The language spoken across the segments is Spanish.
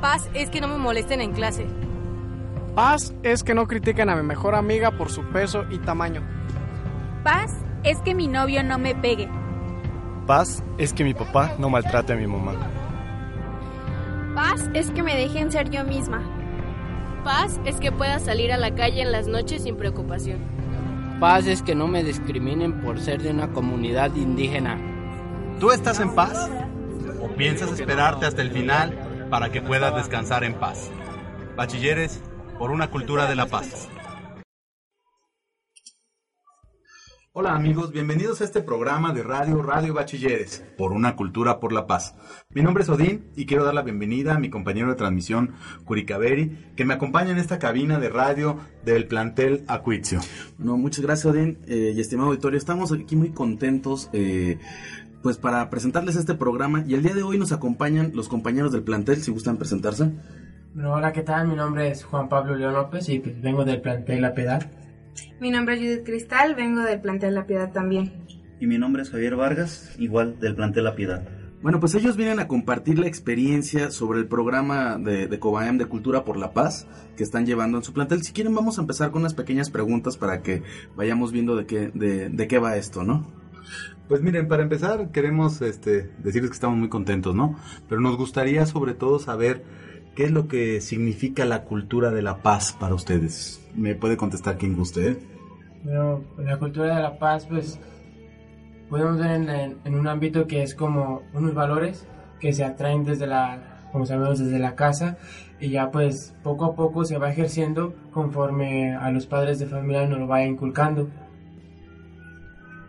Paz es que no me molesten en clase. Paz es que no critiquen a mi mejor amiga por su peso y tamaño. Paz es que mi novio no me pegue. Paz es que mi papá no maltrate a mi mamá. Paz es que me dejen ser yo misma. Paz es que pueda salir a la calle en las noches sin preocupación. Paz es que no me discriminen por ser de una comunidad indígena. ¿Tú estás en paz? ¿O piensas esperarte hasta el final para que puedas descansar en paz? Bachilleres por una cultura de la paz. Hola amigos, bienvenidos a este programa de radio Radio Bachilleres por una cultura por la paz. Mi nombre es Odín y quiero dar la bienvenida a mi compañero de transmisión Curicaveri que me acompaña en esta cabina de radio del plantel Acuizio. No, muchas gracias Odín eh, y estimado auditorio, estamos aquí muy contentos eh, pues para presentarles este programa y el día de hoy nos acompañan los compañeros del plantel, si gustan presentarse. Bueno, hola, ¿qué tal? Mi nombre es Juan Pablo León López y pues vengo del plantel La Piedad. Mi nombre es Judith Cristal, vengo del plantel La Piedad también. Y mi nombre es Javier Vargas, igual del plantel La Piedad. Bueno, pues ellos vienen a compartir la experiencia sobre el programa de, de Cobaem de Cultura por la Paz que están llevando en su plantel. Si quieren, vamos a empezar con unas pequeñas preguntas para que vayamos viendo de qué, de, de qué va esto, ¿no? Pues miren, para empezar queremos este, decirles que estamos muy contentos, ¿no? Pero nos gustaría sobre todo saber qué es lo que significa la cultura de la paz para ustedes. ¿Me puede contestar quien guste? Eh? Bueno, la cultura de la paz, pues podemos ver en, en, un ámbito que es como unos valores que se atraen desde la, como sabemos, desde la casa y ya pues poco a poco se va ejerciendo conforme a los padres de familia nos lo vayan inculcando.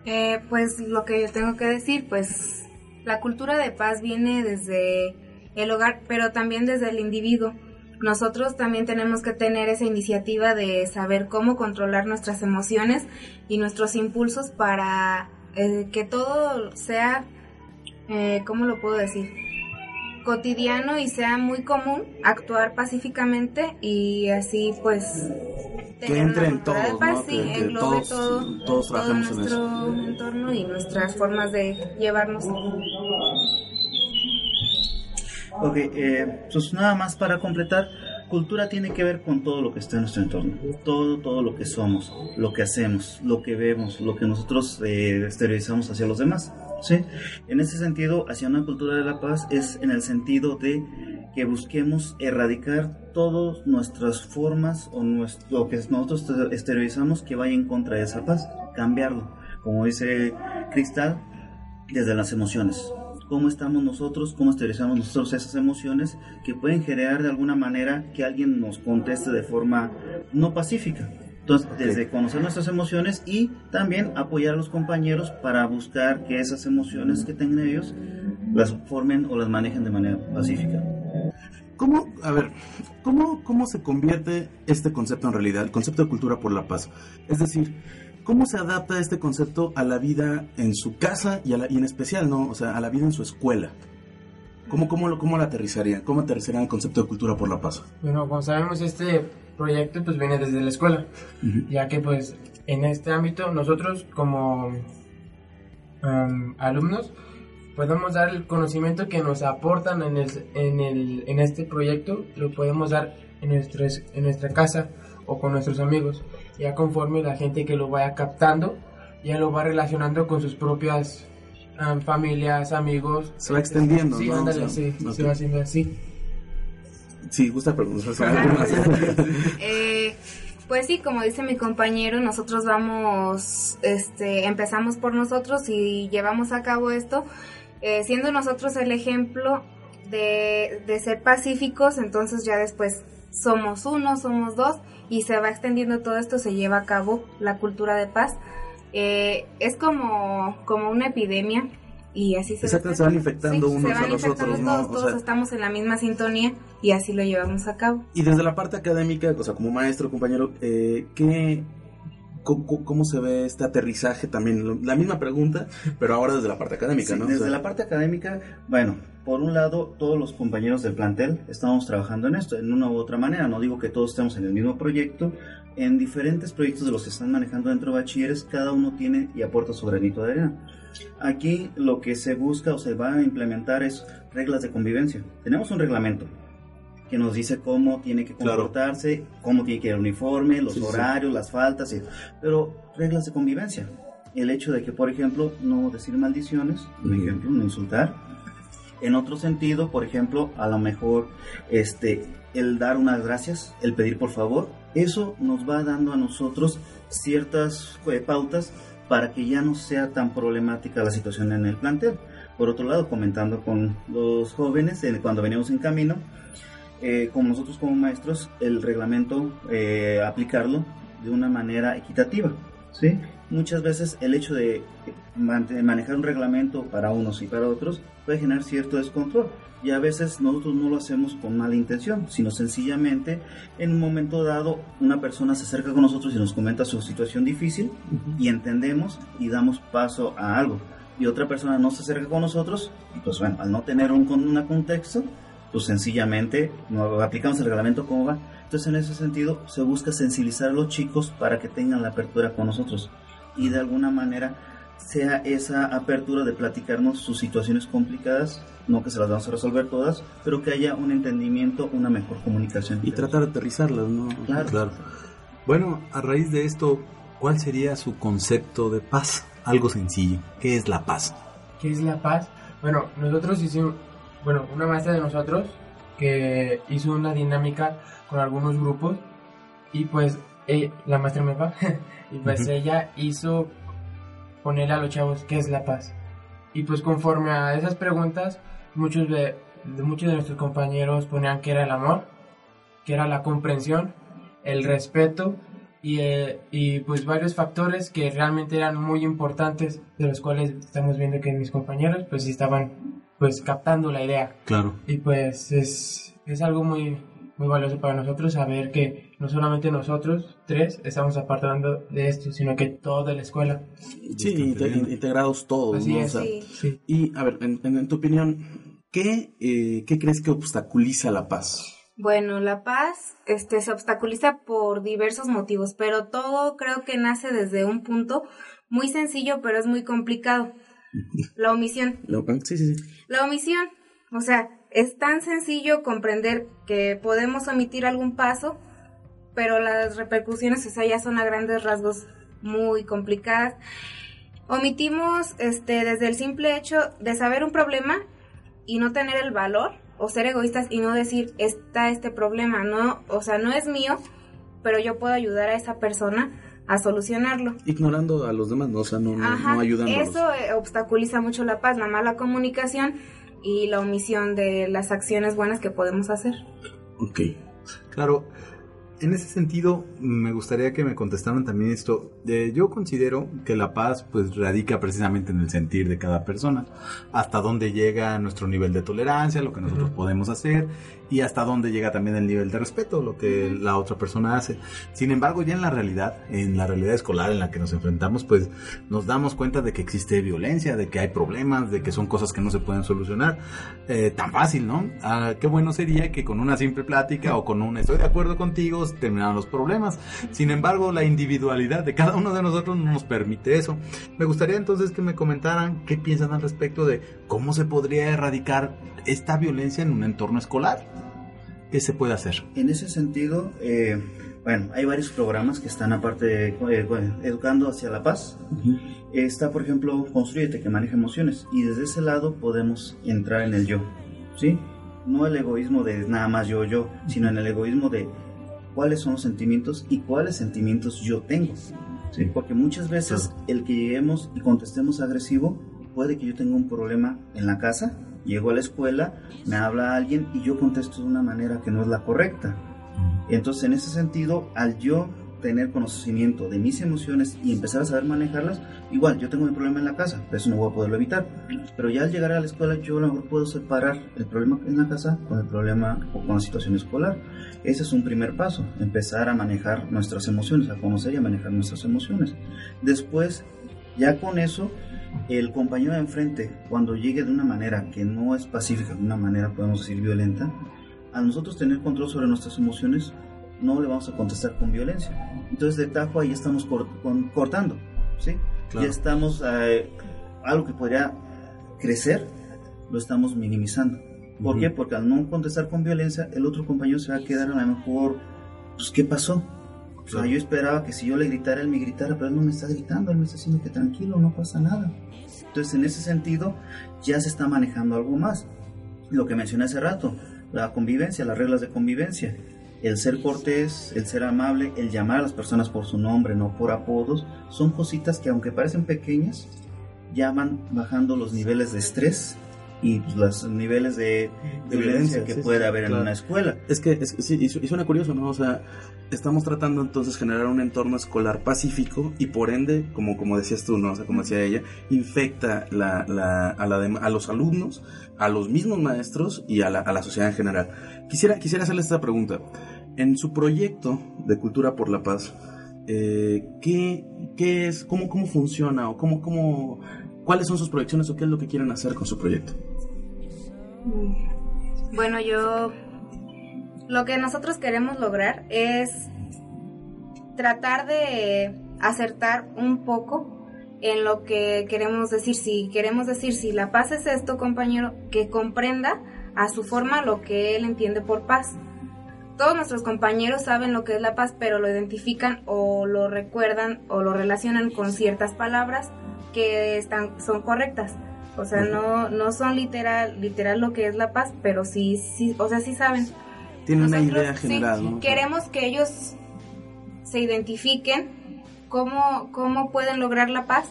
Eh, pues lo que yo tengo que decir, pues la cultura de paz viene desde el hogar, pero también desde el individuo. Nosotros también tenemos que tener esa iniciativa de saber cómo controlar nuestras emociones y nuestros impulsos para eh, que todo sea, eh, ¿cómo lo puedo decir? cotidiano y sea muy común actuar pacíficamente y así pues que entre en ¿no? sí, que, que todos, todo, todos todo trabajemos en nuestro eso. entorno y nuestras formas de llevarnos. Ok, eh, pues nada más para completar, cultura tiene que ver con todo lo que está en nuestro entorno, todo, todo lo que somos, lo que hacemos, lo que vemos, lo que nosotros eh, exteriorizamos hacia los demás. ¿Sí? En ese sentido, hacia una cultura de la paz es en el sentido de que busquemos erradicar todas nuestras formas o nuestro, lo que nosotros exteriorizamos que vaya en contra de esa paz, cambiarlo. Como dice Cristal, desde las emociones. Cómo estamos nosotros, cómo exteriorizamos nosotros esas emociones que pueden generar de alguna manera que alguien nos conteste de forma no pacífica. Entonces, desde conocer nuestras emociones y también apoyar a los compañeros para buscar que esas emociones que tengan ellos las formen o las manejen de manera pacífica. ¿Cómo, a ver, cómo, cómo se convierte este concepto en realidad, el concepto de cultura por la paz? Es decir, ¿cómo se adapta este concepto a la vida en su casa y, a la, y en especial, ¿no? O sea, a la vida en su escuela? ¿Cómo, cómo, lo, ¿Cómo lo aterrizaría? ¿Cómo aterrizaría el concepto de cultura por la paz? Bueno, como sabemos, este proyecto pues viene desde la escuela, uh -huh. ya que pues en este ámbito nosotros como um, alumnos podemos dar el conocimiento que nos aportan en, el, en, el, en este proyecto, lo podemos dar en, nuestros, en nuestra casa o con nuestros amigos, ya conforme la gente que lo vaya captando, ya lo va relacionando con sus propias um, familias, amigos. Se va extendiendo, sí, ¿no? Ándale, o sea, sí, okay. se va haciendo así. Sí, gusta preguntar. eh, pues sí, como dice mi compañero, nosotros vamos, este, empezamos por nosotros y llevamos a cabo esto, eh, siendo nosotros el ejemplo de, de ser pacíficos, entonces ya después somos uno, somos dos y se va extendiendo todo esto, se lleva a cabo la cultura de paz. Eh, es como, como una epidemia y así se, Exacto, se van infectando Sí, unos se van a los infectando otros, ¿no? todos, O todos sea- estamos en la misma sintonía y así lo llevamos a cabo. Y desde la parte académica, o sea, como maestro, compañero, eh, ¿qué, cómo, cómo- se ve este aterrizaje también? La misma pregunta, pero ahora desde la parte académica, Sí, ¿no? O desde sea, la parte académica, bueno, por un lado, todos los compañeros del plantel estamos trabajando en esto, en una u otra manera. No digo que todos estemos en el mismo proyecto. En diferentes proyectos de los que están manejando dentro de bachilleres, cada uno tiene y aporta su granito de arena. Aquí lo que se busca o se va a implementar es reglas de convivencia. Tenemos un reglamento que nos dice cómo tiene que Claro. comportarse, cómo tiene que ir el uniforme, los Sí, sí. horarios, las faltas, y- pero reglas de convivencia. El hecho de que, por ejemplo, no decir maldiciones, por Ujú. ejemplo, no insultar. En otro sentido, por ejemplo, a lo mejor este, el dar unas gracias, el pedir por favor, eso nos va dando a nosotros ciertas eh, pautas para que ya no sea tan problemática la situación en el plantel. Por otro lado, comentando con los jóvenes, cuando veníamos en camino, eh, como nosotros como maestros, el reglamento, eh, aplicarlo de una manera equitativa. ¿sí? Muchas veces el hecho de manejar un reglamento para unos y para otros puede generar cierto descontrol. Y a veces nosotros no lo hacemos con mala intención, sino sencillamente en un momento dado una persona se acerca con nosotros y nos comenta su situación difícil y entendemos y damos paso a algo. Y otra persona no se acerca con nosotros y pues bueno, al no tener un, con- un contexto, pues sencillamente no aplicamos el reglamento como va. Entonces en ese sentido se busca sensibilizar a los chicos para que tengan la apertura con nosotros y de alguna manera sea esa apertura de platicarnos sus situaciones complicadas, no que se las vamos a resolver todas, pero que haya un entendimiento, una mejor comunicación. Y tratar de aterrizarlas, ¿no? Claro. Bueno, a raíz de esto, ¿cuál sería su concepto de paz? Algo sencillo. ¿Qué es la paz? ¿Qué es la paz? Bueno, nosotros hicimos, bueno, una maestra de nosotros que hizo una dinámica con algunos grupos y pues eh, la maestra me va y pues Ujú. ella hizo ponerle a los chavos qué es la paz y pues conforme a esas preguntas muchos de, de muchos de nuestros compañeros ponían que era el amor que era la comprensión el respeto y, eh, y pues varios factores que realmente eran muy importantes de los cuales estamos viendo que mis compañeros pues estaban pues captando la idea Claro. y pues es, es algo muy muy valioso para nosotros saber que no solamente nosotros tres estamos apartando de esto sino que toda la escuela Sí, inte- in- integrados todos, Así ¿no? es. O sea, Sí. Y, a ver, en, en- en tu opinión, ¿qué, eh, ¿qué crees que obstaculiza la paz? Bueno, la paz este, se obstaculiza por diversos motivos, pero todo creo que nace desde un punto muy sencillo, pero es muy complicado. La omisión. Sí, sí, sí. La omisión, o sea, es tan sencillo comprender que podemos omitir algún paso, pero las repercusiones, o sea, ya son a grandes rasgos muy complicadas. Omitimos este, desde el simple hecho de saber un problema y no tener el valor o ser egoístas y no decir está este problema, no, o sea, no es mío, pero yo puedo ayudar a esa persona a solucionarlo. Ignorando a los demás, ¿no? O sea, no, no, Ajá, no eso eh, obstaculiza mucho la paz, la mala comunicación y la omisión de las acciones buenas que podemos hacer. Ok. Claro, en ese sentido me gustaría que me contestaran también esto. Eh, yo considero que la paz pues radica precisamente en el sentir de cada persona, hasta dónde llega nuestro nivel de tolerancia, lo que nosotros podemos hacer y hasta dónde llega también el nivel de respeto, lo que la otra persona hace. Sin embargo, ya en la realidad, en la realidad escolar en la que nos enfrentamos, pues nos damos cuenta de que existe violencia, de que hay problemas, de que son cosas que no se pueden solucionar eh, tan fácil, ¿no? Ah, qué bueno sería que con una simple plática o con un estoy de acuerdo contigo terminaran los problemas. Sin embargo, la individualidad de cada uno de nosotros no nos permite eso. Me gustaría entonces que me comentaran qué piensan al respecto de cómo se podría erradicar esta violencia en un entorno escolar. ¿Qué se puede hacer? En ese sentido, eh, bueno, hay varios programas que están aparte de, eh, bueno, educando hacia la paz. Está, por ejemplo, Construyete, que maneja emociones. Y desde ese lado podemos entrar en el yo, ¿sí? No el egoísmo de nada más yo, yo, sino en el egoísmo de cuáles son los sentimientos y cuáles sentimientos yo tengo. ¿sí? Porque muchas veces el que lleguemos y contestemos agresivo, puede que yo tenga un problema en la casa, llego a la escuela, me habla alguien y yo contesto de una manera que no es la correcta. Entonces, en ese sentido, al yo tener conocimiento de mis emociones y empezar a saber manejarlas, igual yo tengo mi problema en la casa, eso no voy a poderlo evitar. Pero ya al llegar a la escuela yo a lo mejor puedo separar el problema en la casa con el problema o con la situación escolar. Ese es un primer paso, empezar a manejar nuestras emociones, a conocer y a manejar nuestras emociones. Después, ya con eso, el compañero de enfrente, cuando llegue de una manera que no es pacífica, de una manera podemos decir violenta, a nosotros tener control sobre nuestras emociones, no le vamos a contestar con violencia. Entonces de tajo ahí estamos cortando, ¿sí? Ya estamos, eh, algo que podría crecer, lo estamos minimizando. ¿Por qué? Porque al no contestar con violencia, el otro compañero se va a quedar a lo mejor, pues, ¿qué pasó? O sea, yo esperaba que si yo le gritara, él me gritara, pero él no me está gritando, él me está diciendo que tranquilo, no pasa nada. Entonces, en ese sentido, ya se está manejando algo más. Lo que mencioné hace rato, la convivencia, las reglas de convivencia. El ser cortés, el ser amable, el llamar a las personas por su nombre, no por apodos, son cositas que aunque parecen pequeñas, ya van bajando los niveles de estrés y pues, los niveles de, violencia, que puede haber en una escuela. Es que es, sí, y suena curioso, ¿no? O sea, estamos tratando entonces generar un entorno escolar pacífico y por ende, como, como decías tú, ¿no? O sea, como decía ella, infecta la, la, a, la a los alumnos, a los mismos maestros y a la, a la sociedad en general. Quisiera, quisiera hacerles esta pregunta. En su proyecto de Cultura por la Paz, eh, ¿qué, ¿qué, es, cómo, cómo funciona o cómo, cómo, cuáles son sus proyecciones o qué es lo que quieren hacer con su proyecto? Bueno, yo lo que nosotros queremos lograr es tratar de acertar un poco en lo que queremos decir. Si queremos decir, si la paz es esto, compañero, que comprenda a su forma lo que él entiende por paz. Todos nuestros compañeros saben lo que es la paz, pero lo identifican o lo recuerdan o lo relacionan con ciertas palabras que están, son correctas. O sea, no, no son literal, literal lo que es la paz, pero sí, sí, o sea, sí saben. Tiene una idea general, Queremos que ellos se identifiquen cómo, cómo pueden lograr la paz,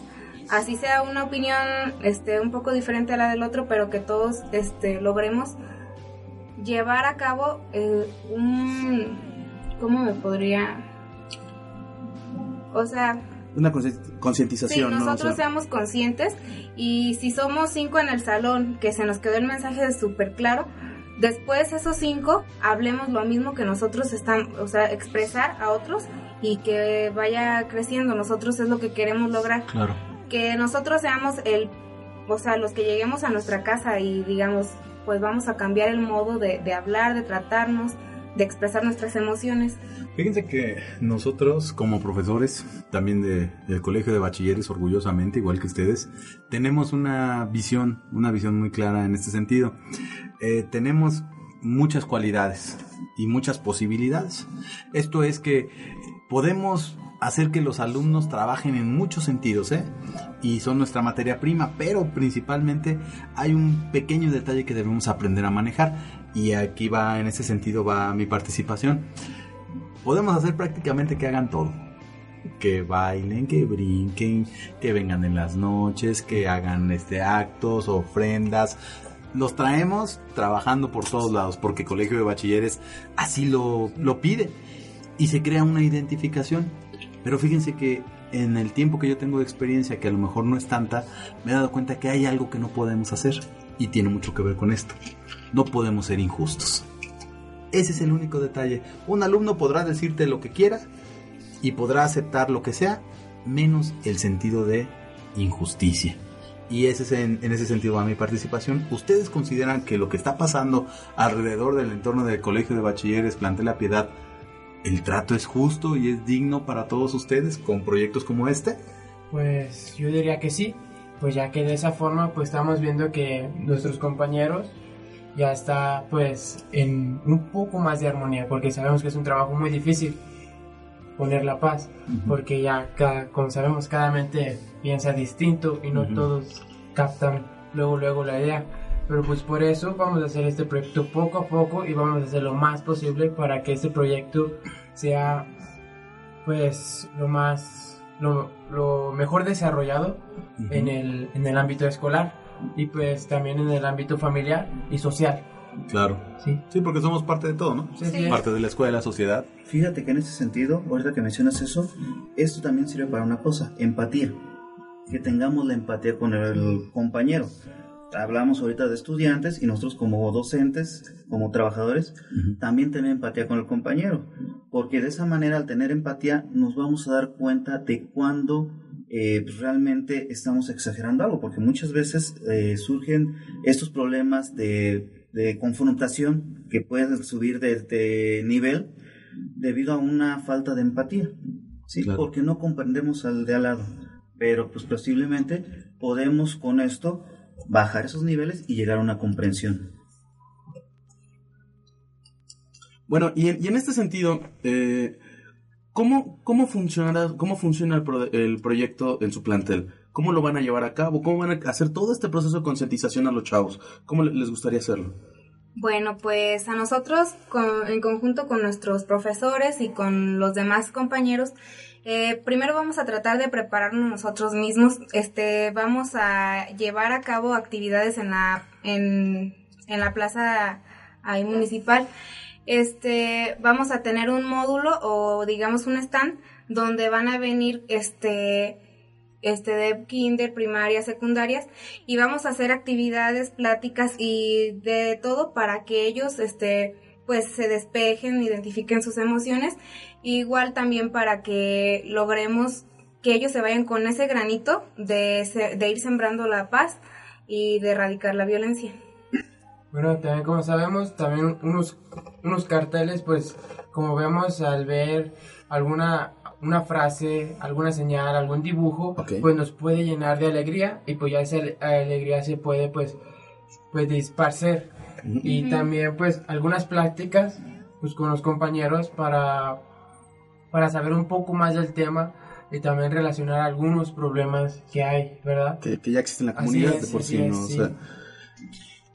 así sea una opinión este, un poco diferente a la del otro, pero que todos este, logremos llevar a cabo eh, un... ¿Cómo me podría...? O sea... Una concientización. Sí, nosotros seamos conscientes y si somos cinco en el salón, que se nos quedó el mensaje súper claro, Después esos cinco hablemos lo mismo que nosotros estamos, o sea, expresar a otros y que vaya creciendo. Nosotros es lo que queremos lograr. Claro. Que nosotros seamos el, o sea, los que lleguemos a nuestra casa y digamos, pues vamos a cambiar el modo de, de hablar, de tratarnos, de expresar nuestras emociones. Fíjense que nosotros como profesores, también de, del Colegio de Bachilleres, orgullosamente, igual que ustedes, tenemos una visión, una visión muy clara en este sentido. Eh, tenemos muchas cualidades y muchas posibilidades. Esto es que podemos hacer que los alumnos trabajen en muchos sentidos, ¿eh? Y son nuestra materia prima, pero principalmente hay un pequeño detalle que debemos aprender a manejar y aquí va, en ese sentido va mi participación. Podemos hacer prácticamente que hagan todo. Que bailen, que brinquen, que vengan en las noches, que hagan este actos, ofrendas, los traemos trabajando por todos lados, porque Colegio de Bachilleres así lo, lo pide y se crea una identificación. Pero fíjense que en el tiempo que yo tengo de experiencia, que a lo mejor no es tanta, me he dado cuenta que hay algo que no podemos hacer y tiene mucho que ver con esto. No podemos ser injustos. Ese es el único detalle. Un alumno podrá decirte lo que quiera y podrá aceptar lo que sea, menos el sentido de injusticia y ese es en, ese sentido va mi participación. ¿Ustedes consideran que lo que está pasando alrededor del entorno del Colegio de Bachilleres, Plantel La Piedad, el trato es justo y es digno para todos ustedes con proyectos como este? Pues yo diría que sí, pues ya que de esa forma pues estamos viendo que nuestros compañeros ya está pues en un poco más de armonía, porque sabemos que es un trabajo muy difícil poner la paz, porque ya como sabemos cada mente piensa distinto y no todos captan luego luego la idea. Pero pues por eso vamos a hacer este proyecto poco a poco y vamos a hacer lo más posible para que este proyecto sea pues lo más lo, lo mejor desarrollado en, el, en el ámbito escolar y pues también en el ámbito familiar y social Claro. Sí. Sí, porque somos parte de todo, ¿no? Sí, sí. Parte de la escuela, sociedad. Fíjate que en ese sentido, ahorita que mencionas eso, esto también sirve para una cosa, empatía. Que tengamos la empatía con el compañero. Hablamos ahorita de estudiantes y nosotros como docentes, como trabajadores, también tener empatía con el compañero. Porque de esa manera, al tener empatía, nos vamos a dar cuenta de cuándo eh, pues, realmente estamos exagerando algo. Porque muchas veces eh, surgen estos problemas de, de confrontación que pueden subir de, de nivel debido a una falta de empatía, ¿sí? Claro. Porque no comprendemos al de al lado. Pero pues posiblemente podemos con esto bajar esos niveles y llegar a una comprensión. Bueno, y en, y en este sentido, eh, ¿cómo, cómo, funcionará, ¿cómo funciona el, pro- el proyecto en su plantel? ¿Cómo lo van a llevar a cabo? ¿Cómo van a hacer todo este proceso de concientización a los chavos? ¿Cómo le- les gustaría hacerlo? Bueno, pues a nosotros, con- en conjunto con nuestros profesores y con los demás compañeros, eh, primero vamos a tratar de prepararnos nosotros mismos. Este, vamos a llevar a cabo actividades en la, en, en la plaza ahí municipal. Este, vamos a tener un módulo o digamos un stand donde van a venir este este de kinder, primaria, secundarias y vamos a hacer actividades, pláticas y de todo para que ellos este pues se despejen, identifiquen sus emociones, igual también para que logremos que ellos se vayan con ese granito de, de ir sembrando la paz y de erradicar la violencia. Bueno, también como sabemos, también unos, unos carteles, pues como vemos al ver alguna una frase, alguna señal, algún dibujo, pues nos puede llenar de alegría y pues ya esa ale- alegría se puede pues, pues disparcer. Y Ujú. también pues algunas prácticas pues con los compañeros para, para saber un poco más del tema y también relacionar algunos problemas que hay, ¿verdad? Que, que ya existe en la comunidad es, de por sí, es, ¿no? O sí. sea,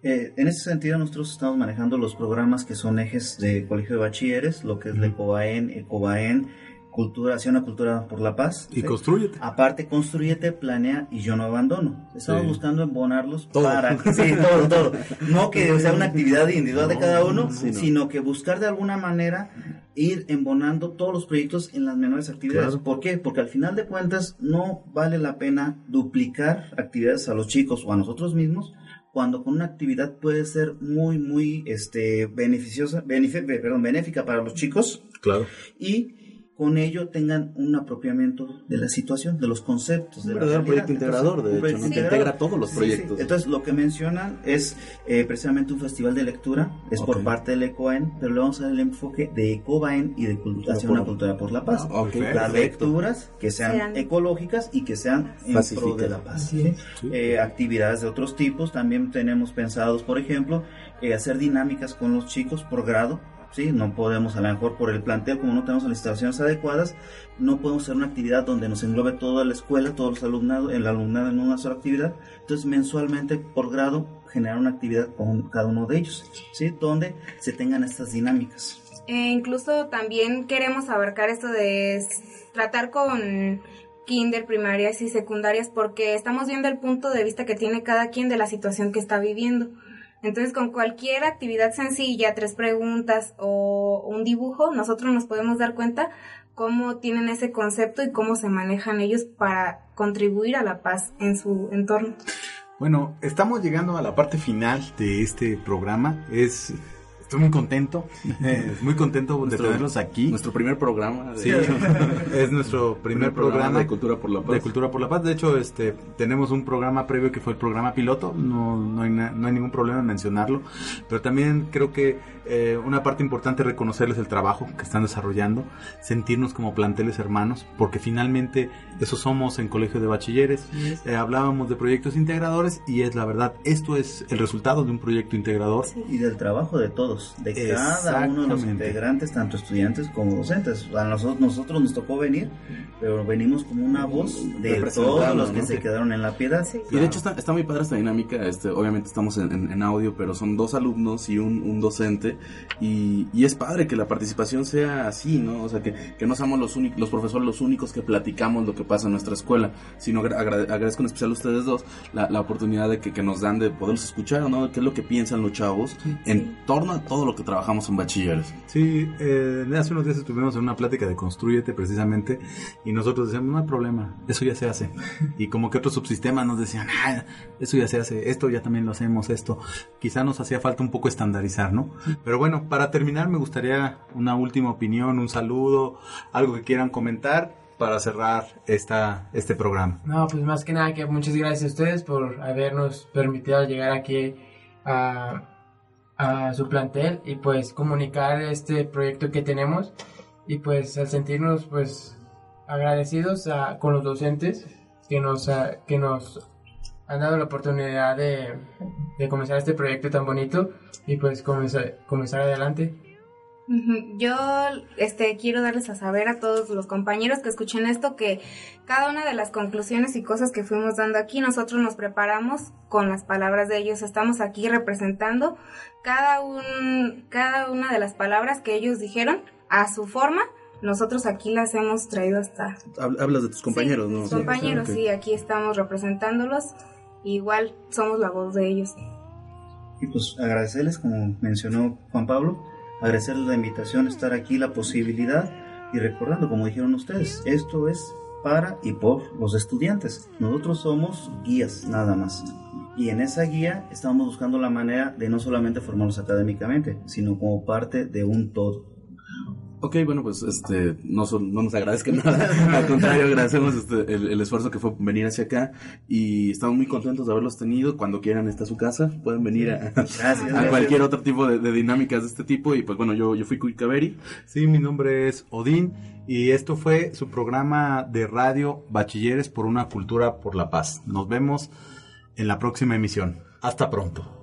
Eh, en ese sentido, nosotros estamos manejando los programas que son ejes de Colegio de Bachilleres, lo que es la ECOBAEN, ECOBAEN, Cultura, Acción a Cultura por la Paz. Y Construyete. Aparte, Construyete, Planea y Yo No Abandono. Estamos Sí. buscando embonarlos Todo. para... Sí, todo, todo. No que sea una actividad individual de No, cada uno, sí, no. sino que buscar de alguna manera ir embonando todos los proyectos en las menores actividades. Claro. ¿Por qué? Porque al final de cuentas no vale la pena duplicar actividades a los chicos o a nosotros mismos cuando con una actividad puede ser muy, muy este, beneficiosa, benefi- perdón, benéfica para los chicos Claro. y con ello tengan un apropiamiento de la situación, de los conceptos. Un de la verdadero proyecto integrador, de un hecho. Que integra todos los proyectos. Entonces, lo que mencionan es eh, precisamente un festival de lectura, es por parte del ECOAEN, pero le vamos a dar el enfoque de ECOBAEN y de cultura, hacia una por- cultura por la paz. Ah, ok, Las lecturas que sean Sean- ecológicas y que sean en pro de la paz. Eh, actividades de otros tipos. También tenemos pensados, por ejemplo, eh, hacer dinámicas con los chicos por grado. Sí, no podemos a lo mejor por el planteo, como no tenemos las instalaciones adecuadas, no podemos hacer una actividad donde nos englobe toda la escuela, todos los alumnados, el alumnado en una sola actividad. Entonces, mensualmente por grado, generar una actividad con cada uno de ellos, ¿sí? Donde se tengan estas dinámicas. E incluso también queremos abarcar esto de tratar con kinder, primarias y secundarias porque estamos viendo el punto de vista que tiene cada quien de la situación que está viviendo. Entonces, con cualquier actividad sencilla, tres preguntas o un dibujo, nosotros nos podemos dar cuenta cómo tienen ese concepto y cómo se manejan ellos para contribuir a la paz en su entorno. Bueno, estamos llegando a la parte final de este programa. Es, estoy muy contento, eh, muy contento de tenerlos aquí. Nuestro primer programa. de- Sí, es nuestro primer programa de Cultura por la Paz. de Cultura por la Paz. De hecho, este, tenemos un programa previo que fue el programa piloto. No, no, hay, na- no hay ningún problema en mencionarlo. Pero también creo que eh, una parte importante es reconocerles el trabajo que están desarrollando, sentirnos como planteles hermanos, porque finalmente eso somos en Colegio de Bachilleres. Eh, hablábamos de proyectos integradores y es la verdad, esto es el resultado de un proyecto integrador. Y del trabajo de todos. de cada uno de los integrantes, tanto estudiantes como docentes. A nosotros, nosotros nos tocó venir, pero venimos como una voz de todos los que se quedaron en la piedad. Y de hecho está, está muy padre esta dinámica, este, obviamente estamos en, audio, pero son dos alumnos y un, docente, y, y, es padre que la participación sea así, ¿no? O sea, que, que no seamos los, los profesores los únicos que platicamos lo que pasa en nuestra escuela, sino agradezco en especial a ustedes dos la, la oportunidad de que, que, nos dan de poderlos escuchar, ¿no? ¿Qué es lo que piensan los chavos en torno a todo lo que trabajamos en bachilleres? Sí, eh, hace unos días estuvimos en una plática de Construyete precisamente y nosotros decíamos, no hay problema, eso ya se hace. Y como que otros subsistemas nos decían, ah, eso ya se hace, esto ya también lo hacemos, esto. Quizá nos hacía falta un poco estandarizar, ¿no? Pero bueno, para terminar me gustaría una última opinión, un saludo, algo que quieran comentar para cerrar esta, este programa. No, pues más que nada que muchas gracias a ustedes por habernos permitido llegar aquí a, a su plantel y pues comunicar este proyecto que tenemos y pues al sentirnos pues agradecidos con los docentes que nos, que nos han dado la oportunidad de, de comenzar este proyecto tan bonito y pues comenzar, comenzar adelante. Yo este quiero darles a saber a todos los compañeros que escuchen esto que cada una de las conclusiones y cosas que fuimos dando aquí nosotros nos preparamos con las palabras de ellos. Estamos aquí representando cada un cada una de las palabras que ellos dijeron a su forma. Nosotros aquí las hemos traído hasta Hablas de tus compañeros, ¿no? Compañeros, sí, aquí estamos representándolos. Igual somos la voz de ellos. Y pues agradecerles como mencionó Juan Pablo agradecerles la invitación, estar aquí, la posibilidad y recordando, como dijeron ustedes, esto es para y por los estudiantes. Nosotros somos guías nada más. Y en esa guía estamos buscando la manera de no solamente formarlos académicamente, sino como parte de un todo. Ok, bueno, pues este, no, no nos agradezcan nada, al contrario, agradecemos este, el, esfuerzo que fue venir hacia acá y estamos muy contentos de haberlos tenido. Cuando quieran, está su casa, pueden venir a, a cualquier otro tipo de, dinámicas de este tipo. Y pues bueno, yo, yo fui Cuicaveri. Sí, mi nombre es Odín y esto fue su programa de radio Bachilleres por una Cultura por la Paz. Nos vemos en la próxima emisión. Hasta pronto.